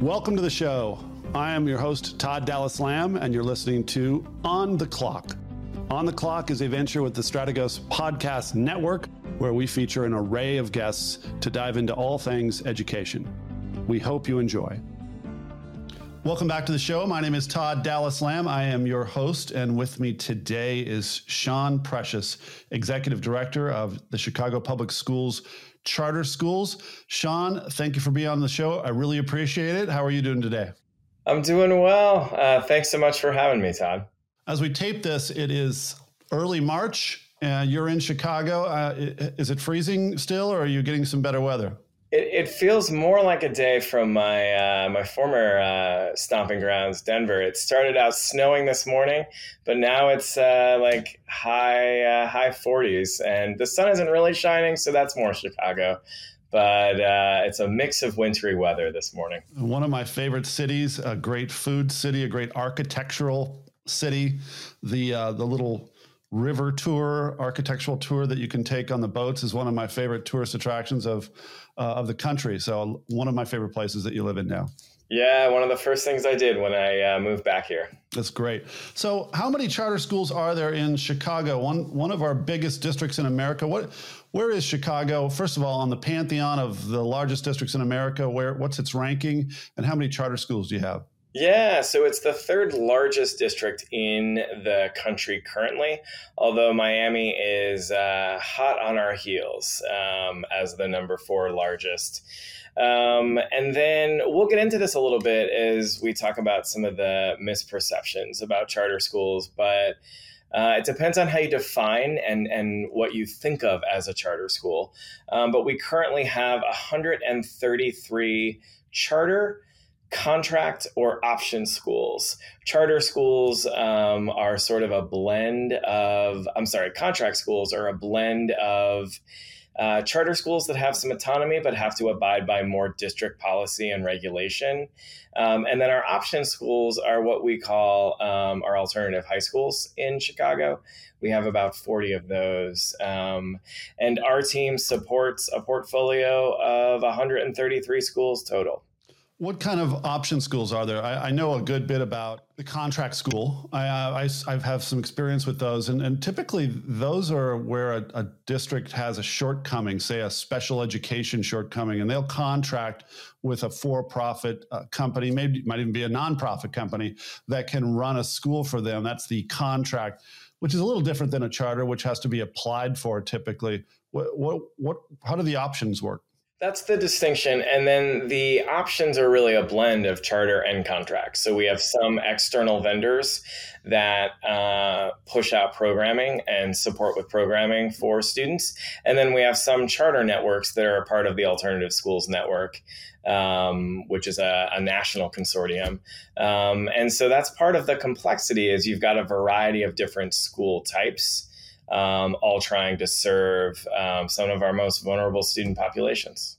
Welcome to the show. I am your host, Todd Dallas Lamb, and you're listening to On the Clock. On the Clock is a venture with the Strategos Podcast Network, where we feature an array of guests to dive into all things education. We hope you enjoy. Welcome back to the show. My name is Todd Dallas Lamb. I am your host, and with me today is Sean Precious, Executive Director of the Chicago Public Schools Charter Schools. Sean, thank you for being on the show. I really appreciate it. How are you doing today? I'm doing well. Uh, thanks so much for having me, Todd. As we tape this, it is early March. and you're in Chicago. Uh, is it freezing still, or are you getting some better weather? It, it feels more like a day from my uh, my former uh, stomping grounds, Denver. It started out snowing this morning, but now it's uh, like high uh, high 40s, and the sun isn't really shining, so that's more Chicago. But uh, it's a mix of wintry weather this morning. One of my favorite cities, a great food city, a great architectural city. The uh, the little river tour, architectural tour that you can take on the boats is one of my favorite tourist attractions of uh, of the country. So one of my favorite places that you live in now. Yeah, one of the first things I did when I uh, moved back here. That's great. So, how many charter schools are there in Chicago? One one of our biggest districts in America. What where is Chicago? First of all, on the pantheon of the largest districts in America, where what's its ranking, and how many charter schools do you have? Yeah, so it's the third largest district in the country currently, although Miami is uh, hot on our heels um, as the number four largest. Um, and then we'll get into this a little bit as we talk about some of the misperceptions about charter schools, but uh, it depends on how you define and, and what you think of as a charter school. Um, but we currently have 133 charter contract or option schools. Charter schools um, are sort of a blend of, I'm sorry, contract schools are a blend of uh, charter schools that have some autonomy but have to abide by more district policy and regulation. Um, and then our option schools are what we call um, our alternative high schools in Chicago. We have about 40 of those. Um, and our team supports a portfolio of 133 schools total. What kind of option schools are there? I, I know a good bit about the contract school. I, I, I have some experience with those, and, and typically those are where a, a district has a shortcoming, say a special education shortcoming, and they'll contract with a for-profit uh, company, maybe might even be a nonprofit company that can run a school for them. That's the contract, which is a little different than a charter, which has to be applied for typically. What, what, what how do the options work? That's the distinction. And then the options are really a blend of charter and contract. So we have some external vendors that uh, push out programming and support with programming for students. And then we have some charter networks that are a part of the Alternative Schools Network. Um, which is a, a national consortium. Um, and so that's part of the complexity is you've got a variety of different school types um, all trying to serve um, some of our most vulnerable student populations.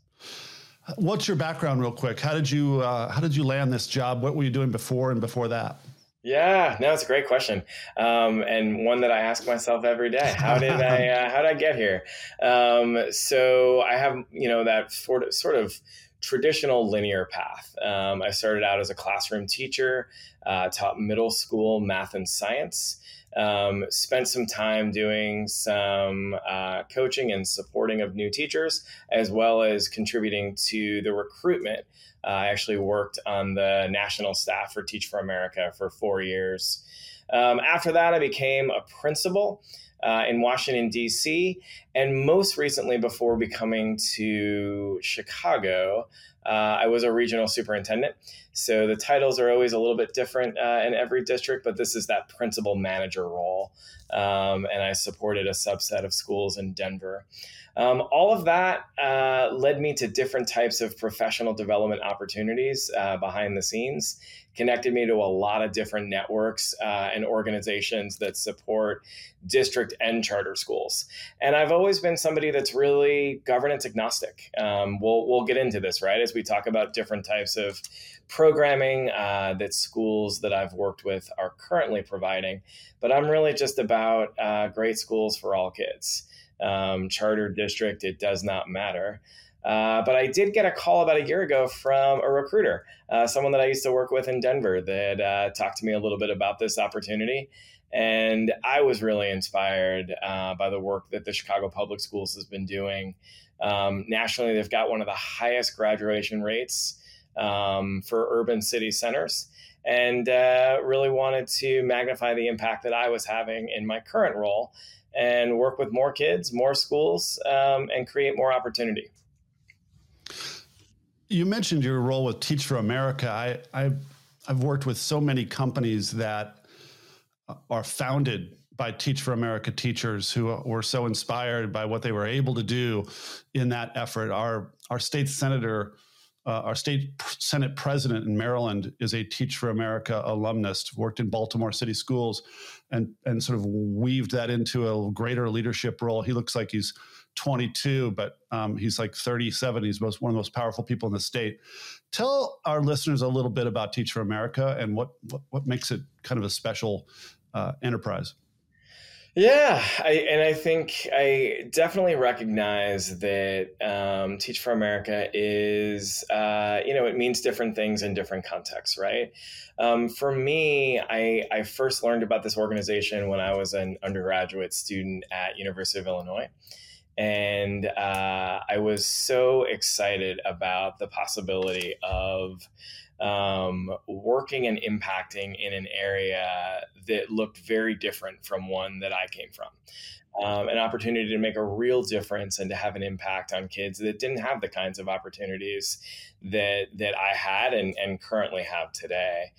What's your background, real quick? How did you uh, how did you land this job? What were you doing before and before that? Yeah, no, it's a great question, um, and one that I ask myself every day. How did I uh, how did I get here? Um, so I have you know that sort of, sort of traditional linear path. Um, I started out as a classroom teacher, uh, taught middle school math and science. Um, spent some time doing some uh, coaching and supporting of new teachers, as well as contributing to the recruitment. Uh, I actually worked on the national staff for Teach for America for four years. Um, after that, I became a principal. Uh, in Washington, D.C., and most recently, before becoming to Chicago, uh, I was a regional superintendent. So the titles are always a little bit different uh, in every district, but this is that principal manager role. Um, and I supported a subset of schools in Denver. Um, all of that uh, led me to different types of professional development opportunities uh, behind the scenes connected me to a lot of different networks uh, and organizations that support district and charter schools. And I've always been somebody that's really governance agnostic. Um, we'll, we'll get into this, right, as we talk about different types of programming uh, that schools that I've worked with are currently providing. But I'm really just about uh, great schools for all kids. Um, charter district, it does not matter. Uh, but I did get a call about a year ago from a recruiter, uh, someone that I used to work with in Denver, that uh, talked to me a little bit about this opportunity. And I was really inspired uh, by the work that the Chicago Public Schools has been doing. Um, nationally, they've got one of the highest graduation rates um, for urban city centers and uh, really wanted to magnify the impact that I was having in my current role and work with more kids, more schools, um, and create more opportunity. You mentioned your role with Teach for America. I, I, I've worked with so many companies that are founded by Teach for America teachers who were so inspired by what they were able to do in that effort. Our our state senator, uh, our state senate president in Maryland is a Teach for America alumnus. Worked in Baltimore City Schools, and and sort of weaved that into a greater leadership role. He looks like he's 22, but um, he's like 37. He's most, one of the most powerful people in the state. Tell our listeners a little bit about Teach for America and what what, what makes it kind of a special uh, enterprise. Yeah, I, and I think I definitely recognize that um, Teach for America is, uh, you know, it means different things in different contexts, right? Um, for me, I, I first learned about this organization when I was an undergraduate student at University of Illinois. And uh, I was so excited about the possibility of um, working and impacting in an area that looked very different from one that I came from. Um, an opportunity to make a real difference and to have an impact on kids that didn't have the kinds of opportunities that that I had and, and currently have today.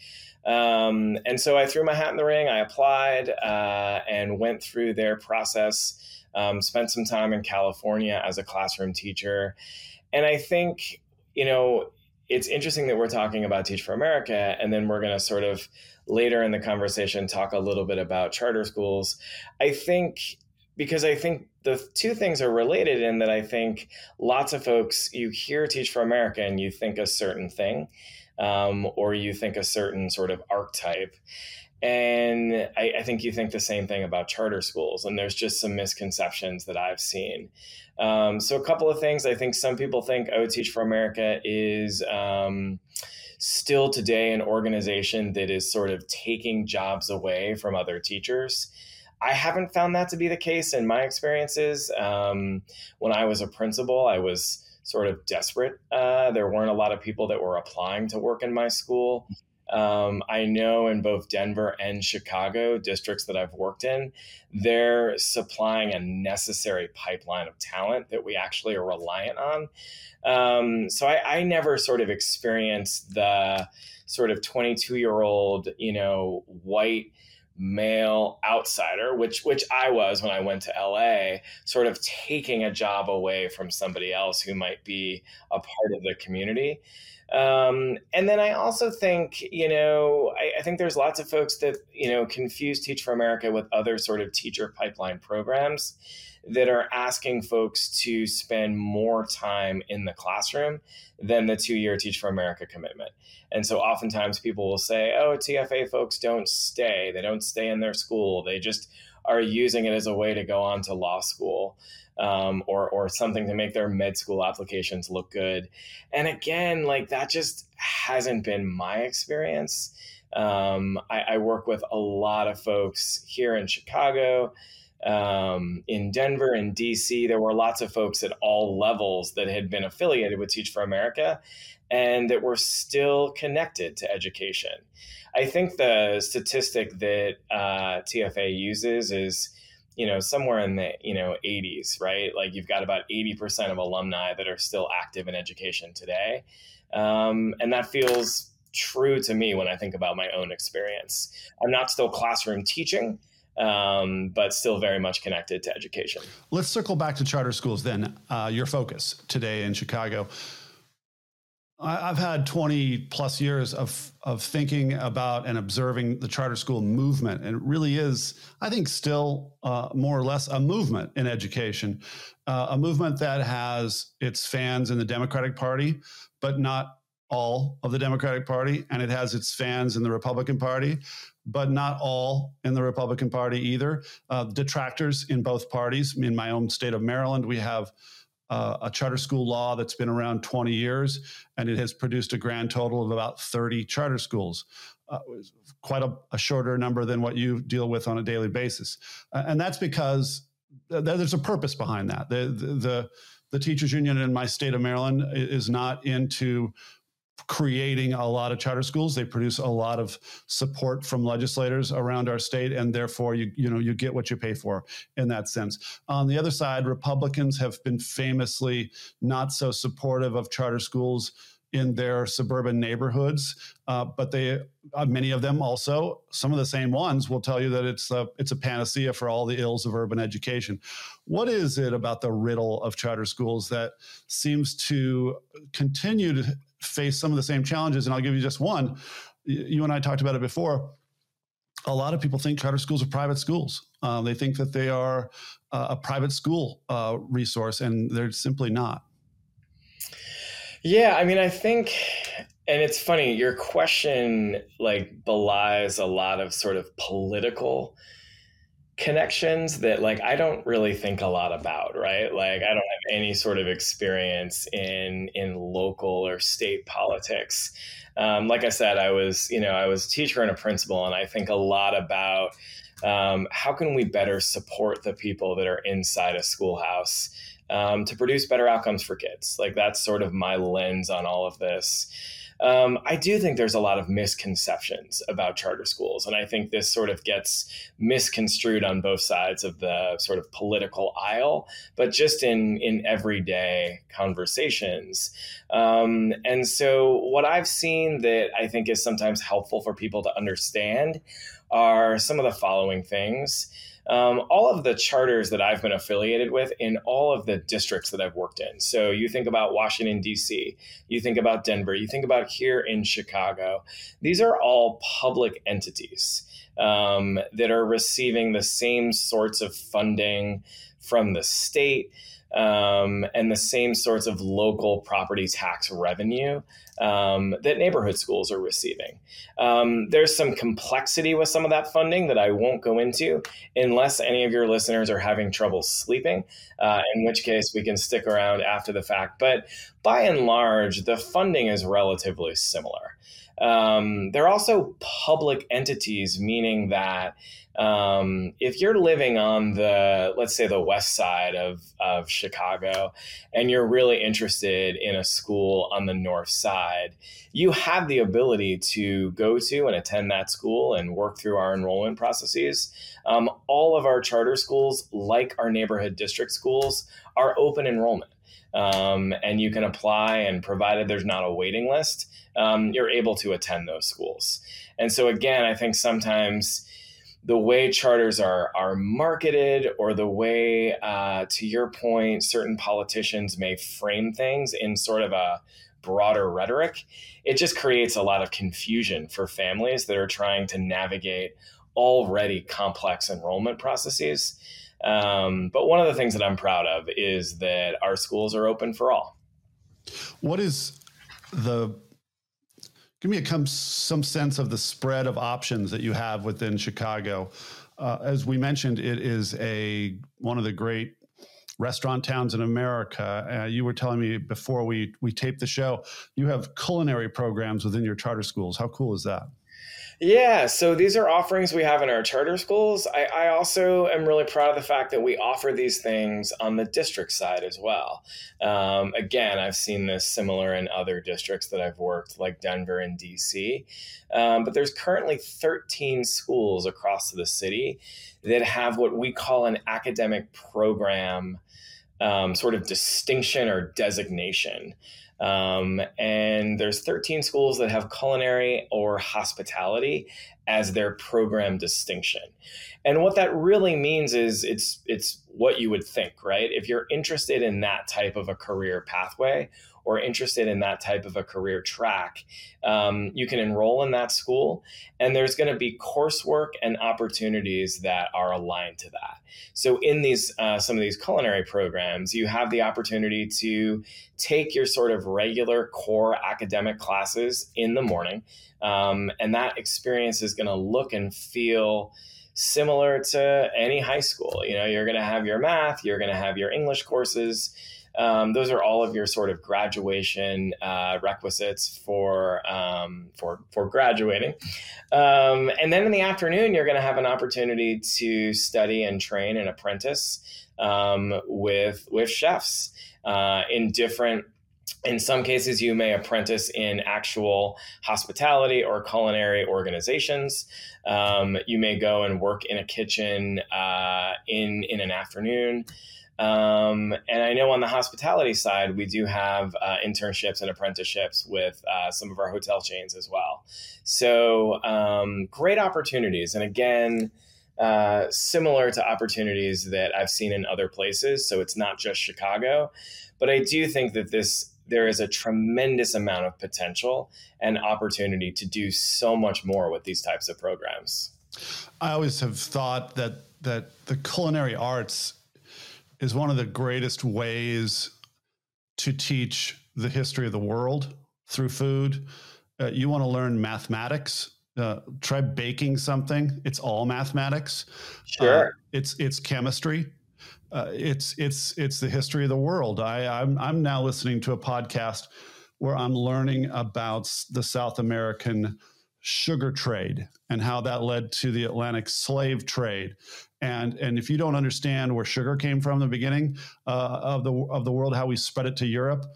Um, and so I threw my hat in the ring. I applied uh, and went through their process. Um, spent some time in California as a classroom teacher, and I think you know it's interesting that we're talking about Teach for America, and then we're going to sort of later in the conversation talk a little bit about charter schools. I think because I think the two things are related in that I think lots of folks, you hear Teach for America and you think a certain thing, um, or you think a certain sort of archetype. And I, I, think you think the same thing about charter schools, and there's just some misconceptions that I've seen. Um, so, a couple of things. I think some people think Oh Teach for America is um, still today an organization that is sort of taking jobs away from other teachers. I haven't found that to be the case in my experiences. Um, when I was a principal, I was sort of desperate. Uh, there weren't a lot of people that were applying to work in my school. Um, I know in both Denver and Chicago, districts that I've worked in, they're supplying a necessary pipeline of talent that we actually are reliant on. Um, so I, I never sort of experienced the sort of 22 year old, you know, white male outsider, which which I was when I went to LA, sort of taking a job away from somebody else who might be a part of the community. Um, and then I also think, you know, I, I, think there's lots of folks that, you know, confuse Teach for America with other sort of teacher pipeline programs that are asking folks to spend more time in the classroom than the two year Teach for America commitment. And so oftentimes people will say, oh, TFA folks don't stay. They don't stay in their school. They just are using it as a way to go on to law school um, or or something to make their med school applications look good. And again, like that just hasn't been my experience. Um, I, I, work with a lot of folks here in Chicago, um, in Denver, and DC. There were lots of folks at all levels that had been affiliated with Teach for America and that were still connected to education. I think the statistic that uh, TFA uses is you know somewhere in the you know 80s right like you've got about 80% of alumni that are still active in education today um, and that feels true to me when i think about my own experience i'm not still classroom teaching um, but still very much connected to education let's circle back to charter schools then uh, your focus today in chicago I've had 20 plus years of, of thinking about and observing the charter school movement. And it really is, I think, still uh, more or less a movement in education, uh, a movement that has its fans in the Democratic Party, but not all of the Democratic Party. And it has its fans in the Republican Party, but not all in the Republican Party either. Uh, detractors in both parties. In my own state of Maryland, we have uh, a charter school law that's been around 20 years, and it has produced a grand total of about 30 charter schools. Uh, quite a, a, shorter number than what you deal with on a daily basis, and that's because th- there's a purpose behind that. The, the, the the teachers union in my state of Maryland is not into creating a lot of charter schools. They produce a lot of support from legislators around our state, and therefore you you know you get what you pay for in that sense. On the other side, Republicans have been famously not so supportive of charter schools in their suburban neighborhoods, uh, but they uh, many of them also some of the same ones will tell you that it's a it's a panacea for all the ills of urban education. What is it about the riddle of charter schools that seems to continue to face some of the same challenges. And I'll give you just one. You and I talked about it before. A lot of people think charter schools are private schools. Uh, they think that they are uh, a private school uh, resource, and they're simply not. Yeah, I mean, I think, and it's funny. Your question like belies a lot of sort of political connections that like I don't really think a lot about, right? Like I don't have any sort of experience in in local or state politics. Um, like I said, I was you know I was a teacher and a principal, and I think a lot about um, how can we better support the people that are inside a schoolhouse um, to produce better outcomes for kids. Like that's sort of my lens on all of this. Um, I do think there's a lot of misconceptions about charter schools. And I think this sort of gets misconstrued on both sides of the sort of political aisle, but just in, in everyday conversations. Um, and so, what I've seen that I think is sometimes helpful for people to understand are some of the following things um, all of the charters that I've been affiliated with in all of the districts that I've worked in. So you think about Washington, D.C., you think about Denver, you think about here in Chicago. These are all public entities um, that are receiving the same sorts of funding from the state um, and the same sorts of local property tax revenue um, that neighborhood schools are receiving. Um, there's some complexity with some of that funding that I won't go into unless any of your listeners are having trouble sleeping, uh, in which case we can stick around after the fact. But by and large, the funding is relatively similar. Um, they're also public entities, meaning that um, if you're living on the, let's say, the west side of, of Chicago, and you're really interested in a school on the north side, you have the ability to go to and attend that school and work through our enrollment processes. Um, all of our charter schools, like our neighborhood district schools, are open enrollment. Um, and you can apply, and provided there's not a waiting list, um, you're able to attend those schools. And so, again, I think sometimes the way charters are are marketed or the way uh, to your point certain politicians may frame things in sort of a broader rhetoric it just creates a lot of confusion for families that are trying to navigate already complex enrollment processes. Um, but one of the things that i'm proud of is that our schools are open for all. What is the give me a, some sense of the spread of options that you have within Chicago. Uh, as we mentioned, it is a one of the great restaurant towns in America. Uh, you were telling me before we we taped the show, you have culinary programs within your charter schools. How cool is that? Yeah, so these are offerings we have in our charter schools. I, I, also am really proud of the fact that we offer these things on the district side as well. Um, again, I've seen this similar in other districts that I've worked, like Denver and DC. Um, but there's currently 13 schools across the city that have what we call an academic program um, sort of distinction or designation. Um, and there's 13 schools that have culinary or hospitality as their program distinction. And what that really means is it's it's what you would think, right? If you're interested in that type of a career pathway or interested in that type of a career track, um, you can enroll in that school, and there's going to be coursework and opportunities that are aligned to that. So, in these uh, some of these culinary programs, you have the opportunity to take your sort of regular core academic classes in the morning, um, and that experience is going to look and feel similar to any high school. You know, you're going to have your math, you're going to have your English courses. Um, those are all of your sort of graduation uh, requisites for um, for for graduating. Um, and then in the afternoon, you're going to have an opportunity to study and train and apprentice um, with with chefs uh, in different in some cases, you may apprentice in actual hospitality or culinary organizations. Um, you may go and work in a kitchen uh, in in an afternoon. Um, and I know on the hospitality side, we do have uh, internships and apprenticeships with uh, some of our hotel chains as well. So um, great opportunities. And again, uh, similar to opportunities that I've seen in other places. So it's not just Chicago, but I do think that this there is a tremendous amount of potential and opportunity to do so much more with these types of programs. I always have thought that that the culinary arts is one of the greatest ways to teach the history of the world through food. Uh, you want to learn mathematics, uh, try baking something. It's all mathematics. Sure. Uh, it's it's chemistry uh, it's it's it's the history of the world. I I'm I'm now listening to a podcast where I'm learning about the South American sugar trade and how that led to the Atlantic slave trade. And and if you don't understand where sugar came from in the beginning uh, of the of the world, how we spread it to Europe,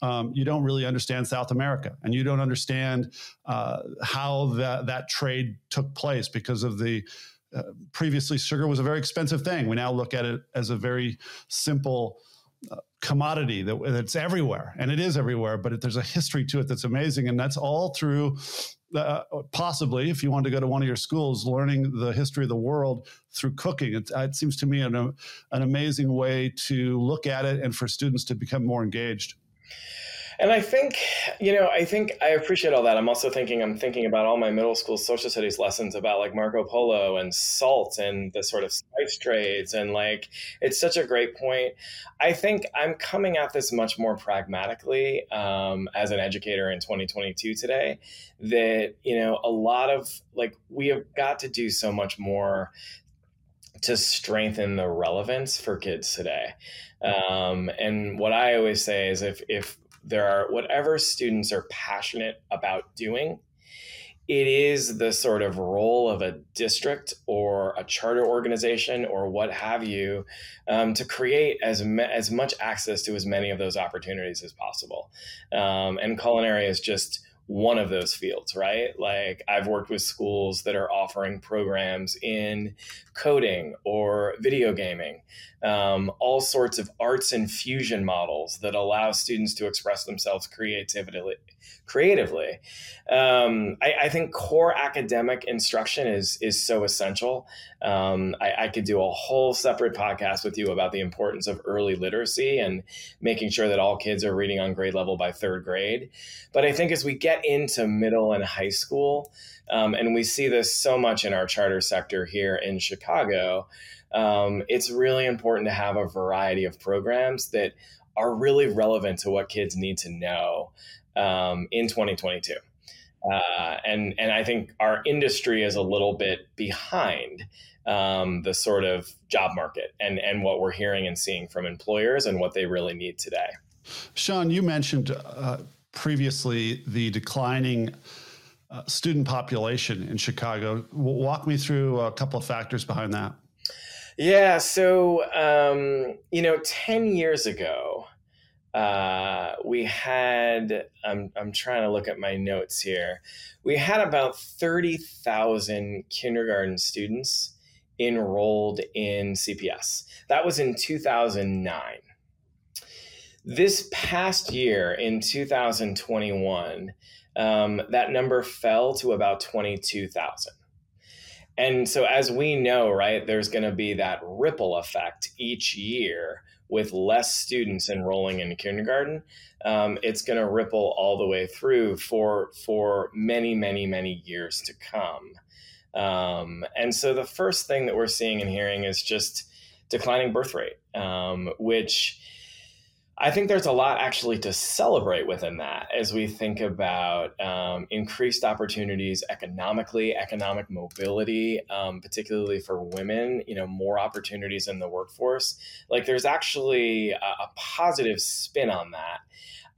um, you don't really understand South America, and you don't understand uh, how that that trade took place because of the uh, previously sugar was a very expensive thing. We now look at it as a very simple uh, commodity that, that's everywhere, and it is everywhere. But it, there's a history to it that's amazing, and that's all through. Uh, possibly, if you want to go to one of your schools, learning the history of the world through cooking, it, it seems to me an, an amazing way to look at it and for students to become more engaged. And I think, you know, I think I appreciate all that. I'm also thinking, I'm thinking about all my middle school social studies lessons about like Marco Polo and salt and the sort of spice trades. And like, it's such a great point. I think I'm coming at this much more pragmatically um, as an educator in 2022 today. That, you know, a lot of like, we have got to do so much more to strengthen the relevance for kids today. Um, and what I always say is if, if there are whatever students are passionate about doing it is the sort of role of a district or a charter organization or what have you um, to create as, me- as much access to as many of those opportunities as possible. Um, and culinary is just one of those fields, right? Like I've worked with schools that are offering programs in coding or video gaming, um, all sorts of arts and fusion models that allow students to express themselves creatively. Creatively, um, I, I, think core academic instruction is is so essential. Um, I, I could do a whole separate podcast with you about the importance of early literacy and making sure that all kids are reading on grade level by third grade. But I think as we get into middle and high school, um, and we see this so much in our charter sector here in Chicago um, it's really important to have a variety of programs that are really relevant to what kids need to know um, in 2022. Uh, and and I think our industry is a little bit behind um, the sort of job market and and what we're hearing and seeing from employers and what they really need today. Sean, you mentioned uh, previously the declining uh, student population in Chicago. Walk me through a couple of factors behind that. Yeah. So, um, you know, 10 years ago, uh, we had, I'm, I'm trying to look at my notes here. We had about 30,000 kindergarten students enrolled in CPS. That was in 2009. This past year, in 2021, um, that number fell to about 22,000. And so, as we know, right, there's going to be that ripple effect each year with less students enrolling in kindergarten. Um, it's going to ripple all the way through for for many, many, many years to come. Um, and so, the first thing that we're seeing and hearing is just declining birth rate, um, which I think there's a lot actually to celebrate within that as we think about um, increased opportunities economically, economic mobility, um, particularly for women, you know, more opportunities in the workforce. Like there's actually a, a positive spin on that.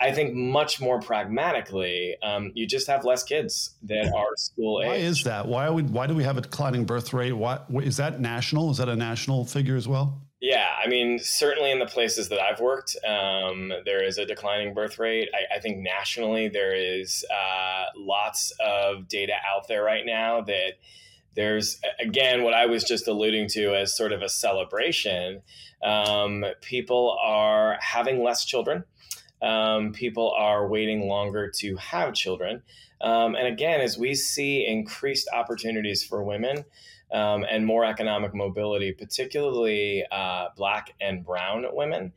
I think much more pragmatically, um, you just have less kids that are school age. Why is that? Why, we, why do we have a declining birth rate? Why, is that national? Is that a national figure as well? Yeah, I mean, certainly in the places that I've worked, um, there is a declining birth rate. I, I think nationally, there is uh, lots of data out there right now that there's, again, what I was just alluding to as sort of a celebration. Um, people are having less children um, people are waiting longer to have children. Um, and again, as we see increased opportunities for women um, and more economic mobility, particularly uh, Black and Brown women,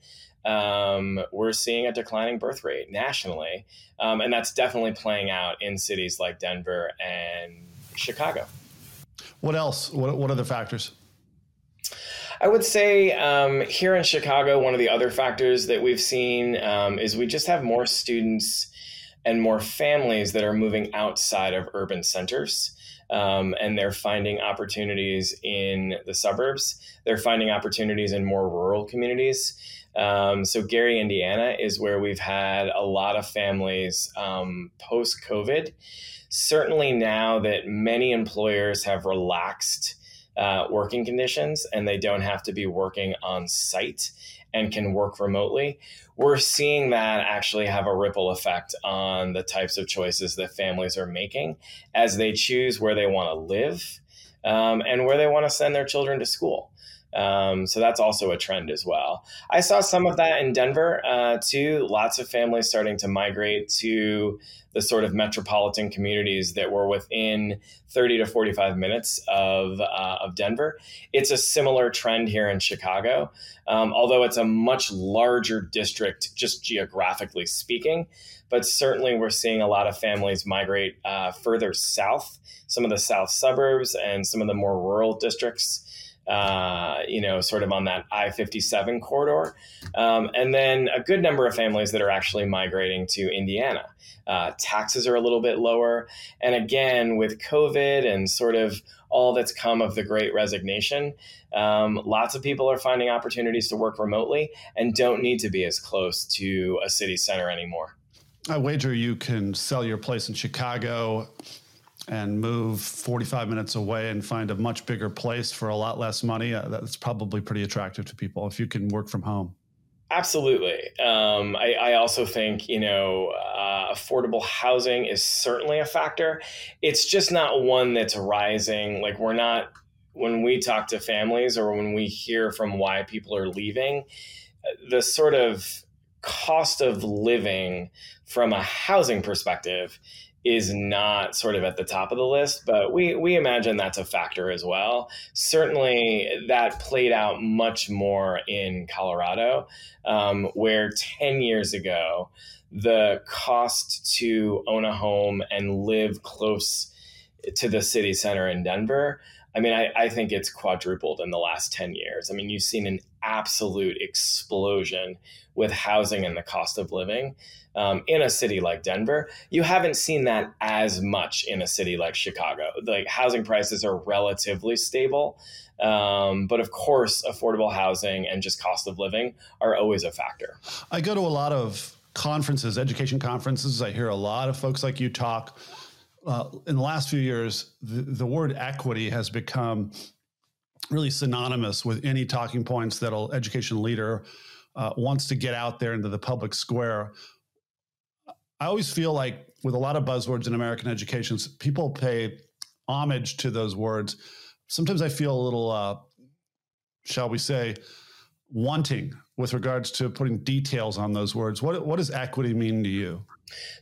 um, we're seeing a declining birth rate nationally. Um, and that's definitely playing out in cities like Denver and Chicago. What else? What, what are the factors? I would say um, here in Chicago, one of the other factors that we've seen um, is we just have more students and more families that are moving outside of urban centers. Um, and they're finding opportunities in the suburbs. They're finding opportunities in more rural communities. Um, so, Gary, Indiana is where we've had a lot of families um, post COVID. Certainly, now that many employers have relaxed uh, working conditions and they don't have to be working on site and can work remotely, we're seeing that actually have a ripple effect on the types of choices that families are making as they choose where they want to live um, and where they want to send their children to school. Um, so that's also a trend as well. I saw some of that in Denver uh, too. Lots of families starting to migrate to the sort of metropolitan communities that were within 30 to 45 minutes of, uh, of Denver. It's a similar trend here in Chicago, um, although it's a much larger district, just geographically speaking. But certainly, we're seeing a lot of families migrate uh, further south, some of the south suburbs and some of the more rural districts uh, you know, sort of on that I 57 corridor. Um, and then a good number of families that are actually migrating to Indiana. Uh, taxes are a little bit lower. And again, with COVID and sort of all that's come of the great resignation, um, lots of people are finding opportunities to work remotely and don't need to be as close to a city center anymore. I wager you can sell your place in Chicago and move 45 minutes away and find a much bigger place for a lot less money, uh, that's probably pretty attractive to people if you can work from home. Absolutely. Um, I, I, also think, you know, uh, affordable housing is certainly a factor. It's just not one that's rising. Like, we're not, when we talk to families or when we hear from why people are leaving, the sort of cost of living from a housing perspective is not sort of at the top of the list, but we we imagine that's a factor as well. Certainly, that played out much more in Colorado, um, where ten years ago, the cost to own a home and live close to the city center in Denver. I mean, I, I think it's quadrupled in the last 10 years. I mean, you've seen an absolute explosion with housing and the cost of living um, in a city like Denver. You haven't seen that as much in a city like Chicago. Like housing prices are relatively stable. Um, but of course, affordable housing and just cost of living are always a factor. I go to a lot of conferences, education conferences. I hear a lot of folks like you talk. Uh, in the last few years, the, the word equity has become really synonymous with any talking points that an education leader uh, wants to get out there into the public square. I always feel like with a lot of buzzwords in American education, people pay homage to those words. Sometimes I feel a little, uh, shall we say, wanting with regards to putting details on those words. What what does equity mean to you?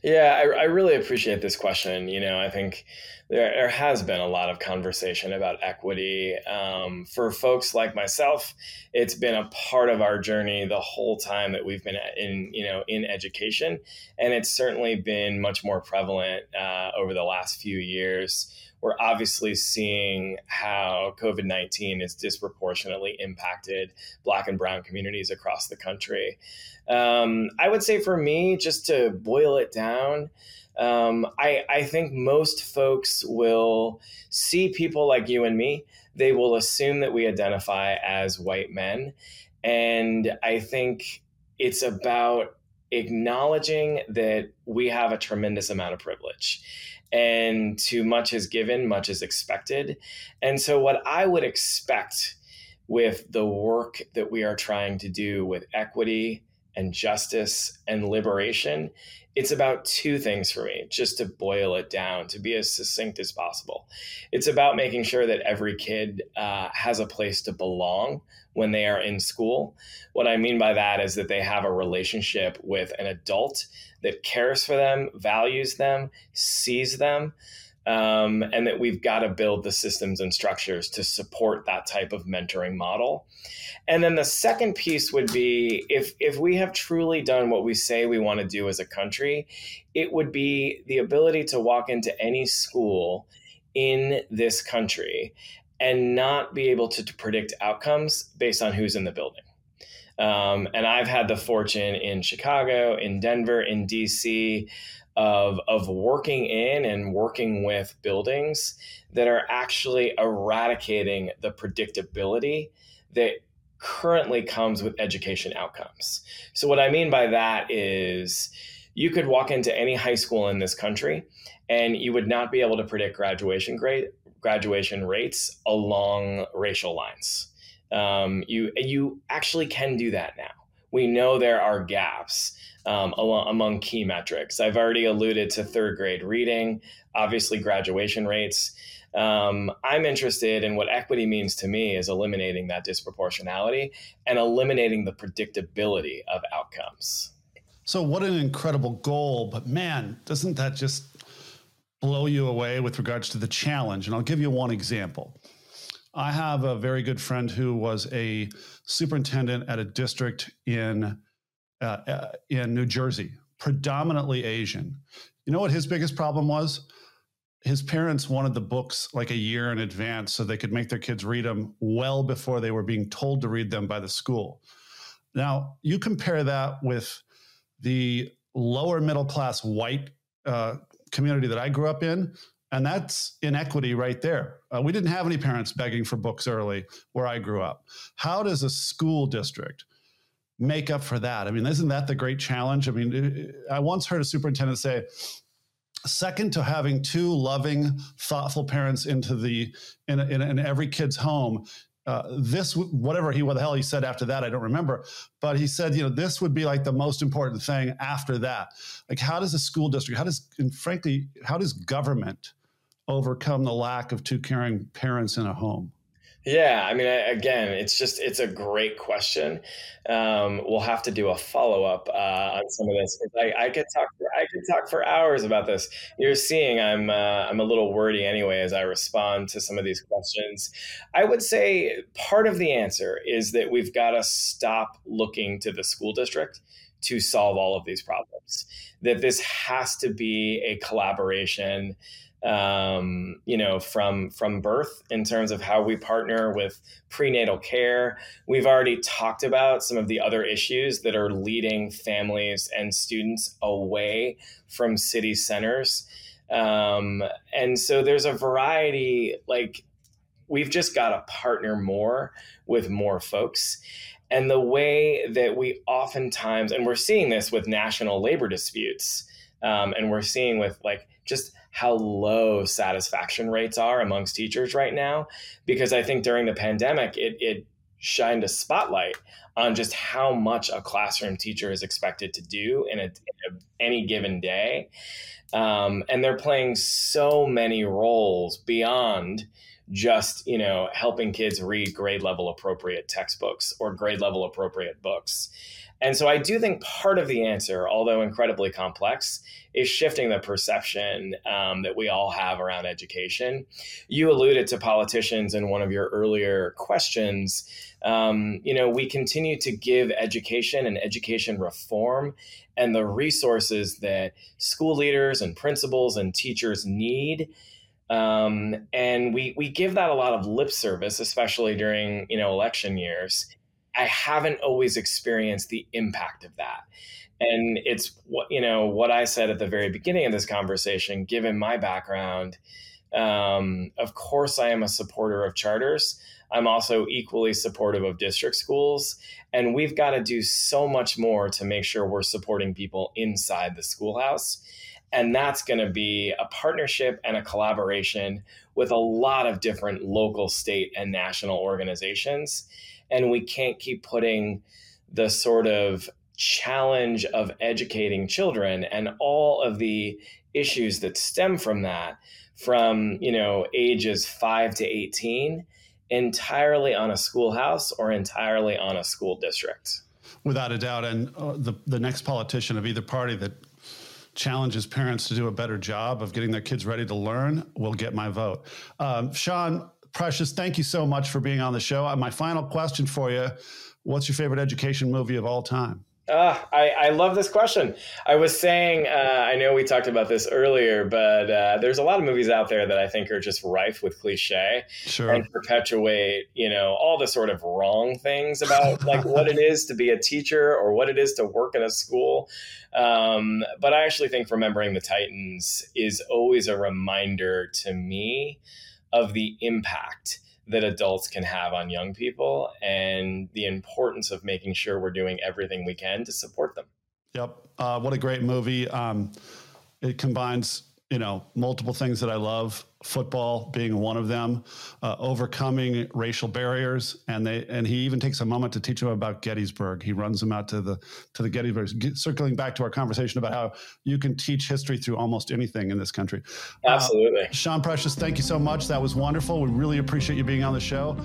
Yeah, I, I really appreciate this question. You know, I think there, there has been a lot of conversation about equity. Um, for folks like myself, it's been a part of our journey the whole time that we've been in, you know, in education, and it's certainly been much more prevalent uh, over the last few years. We're obviously seeing how COVID 19 has disproportionately impacted Black and Brown communities across the country. Um, I would say for me, just to boil it down, um, I, I think most folks will see people like you and me. They will assume that we identify as white men. And I think it's about acknowledging that we have a tremendous amount of privilege and too much is given, much is expected. And so, what I would expect with the work that we are trying to do with equity and justice and liberation, it's about two things for me, just to boil it down, to be as succinct as possible. It's about making sure that every kid uh, has a place to belong when they are in school. What I mean by that is that they have a relationship with an adult that cares for them, values them, sees them. Um, and that we've got to build the systems and structures to support that type of mentoring model. And then the second piece would be if if we have truly done what we say we want to do as a country, it would be the ability to walk into any school in this country and not be able to, to predict outcomes based on who's in the building. Um, and I've had the fortune in Chicago, in Denver, in DC of, of working in and working with buildings that are actually eradicating the predictability that currently comes with education outcomes. So, what I mean by that is you could walk into any high school in this country and you would not be able to predict graduation grade graduation rates along racial lines. Um, you you actually can do that now. We know there are gaps um, along, among key metrics. I've already alluded to third grade reading, obviously graduation rates. Um, I'm interested in what equity means to me is eliminating that disproportionality and eliminating the predictability of outcomes. So, what an incredible goal! But man, doesn't that just blow you away with regards to the challenge. And I'll give you one example. I have a very good friend who was a superintendent at a district in uh, uh, in New Jersey, predominantly Asian. You know what his biggest problem was? His parents wanted the books like a year in advance so they could make their kids read them well before they were being told to read them by the school. Now, you compare that with the lower middle class white uh, community that I grew up in. And that's inequity right there. Uh, we didn't have any parents begging for books early where I grew up. How does a school district make up for that? I mean, isn't that the great challenge? I mean, I once heard a superintendent say, second to having two loving, thoughtful parents into the in, in, in every kid's home uh, this whatever he what the hell he said after that i don't remember. But he said you know this would be like the most important thing after that. Like how does a school district how does and frankly how does government overcome the lack of two caring parents in a home yeah, I mean, again, it's just it's a great question. Um, we'll have to do a follow up uh, on some of this. I, I, could talk. For, I could talk for hours about this. You're seeing, I'm uh, I'm a little wordy anyway as I respond to some of these questions. I would say part of the answer is that we've got to stop looking to the school district to solve all of these problems. That this has to be a collaboration um, you know, from from birth in terms of how we partner with prenatal care. We've already talked about some of the other issues that are leading families and students away from city centers. Um, and so there's a variety, like, we've just got to partner more with more folks. And the way that we oftentimes, and we're seeing this with national labor disputes, um, and we're seeing with like just how low satisfaction rates are amongst teachers right now. Because I think during the pandemic, it, it shined a spotlight on just how much a classroom teacher is expected to do in, a, in a, any given day. Um, and they're playing so many roles beyond just you know helping kids read grade level appropriate textbooks or grade level appropriate books and so I do think part of the answer, although incredibly complex, is shifting the perception um, that we all have around education. You alluded to politicians in one of your earlier questions. Um, you know, we continue to give education and education reform and the resources that school leaders and principals and teachers need. Um, and we we give that a lot of lip service, especially during you know election years I haven't always experienced the impact of that. And it's what, you know, what I said at the very beginning of this conversation, given my background. Um, of course, I am a supporter of charters. I'm also equally supportive of district schools. And we've got to do so much more to make sure we're supporting people inside the schoolhouse. And that's going to be a partnership and a collaboration with a lot of different local, state, and national organizations. And we can't keep putting the sort of challenge of educating children and all of the issues that stem from that from you know ages 5 to 18 entirely on a schoolhouse or entirely on a school district. Without a doubt and uh, the the next politician of either party that challenges parents to do a better job of getting their kids ready to learn will get my vote. Um, sean precious thank you so much for being on the show my final question for you what's your favorite education movie of all time uh, I, I love this question. I was saying, uh, I know we talked about this earlier, but uh, there's a lot of movies out there that I think are just rife with cliche sure. and perpetuate, you know, all the sort of wrong things about like what it is to be a teacher or what it is to work in a school. Um, but I actually think Remembering the Titans is always a reminder to me of the impact that adults can have on young people and the importance of making sure we're doing everything we can to support them. Yep. Uh, what a great movie. Um, it combines you know multiple things that I love. Football being one of them, uh, overcoming racial barriers, and they and he even takes a moment to teach them about Gettysburg. He runs them out to the to the Gettysburg. Circling back to our conversation about how you can teach history through almost anything in this country. Uh, Absolutely, uh, Sean Precious, thank you so much. That was wonderful. We really appreciate you being on the show.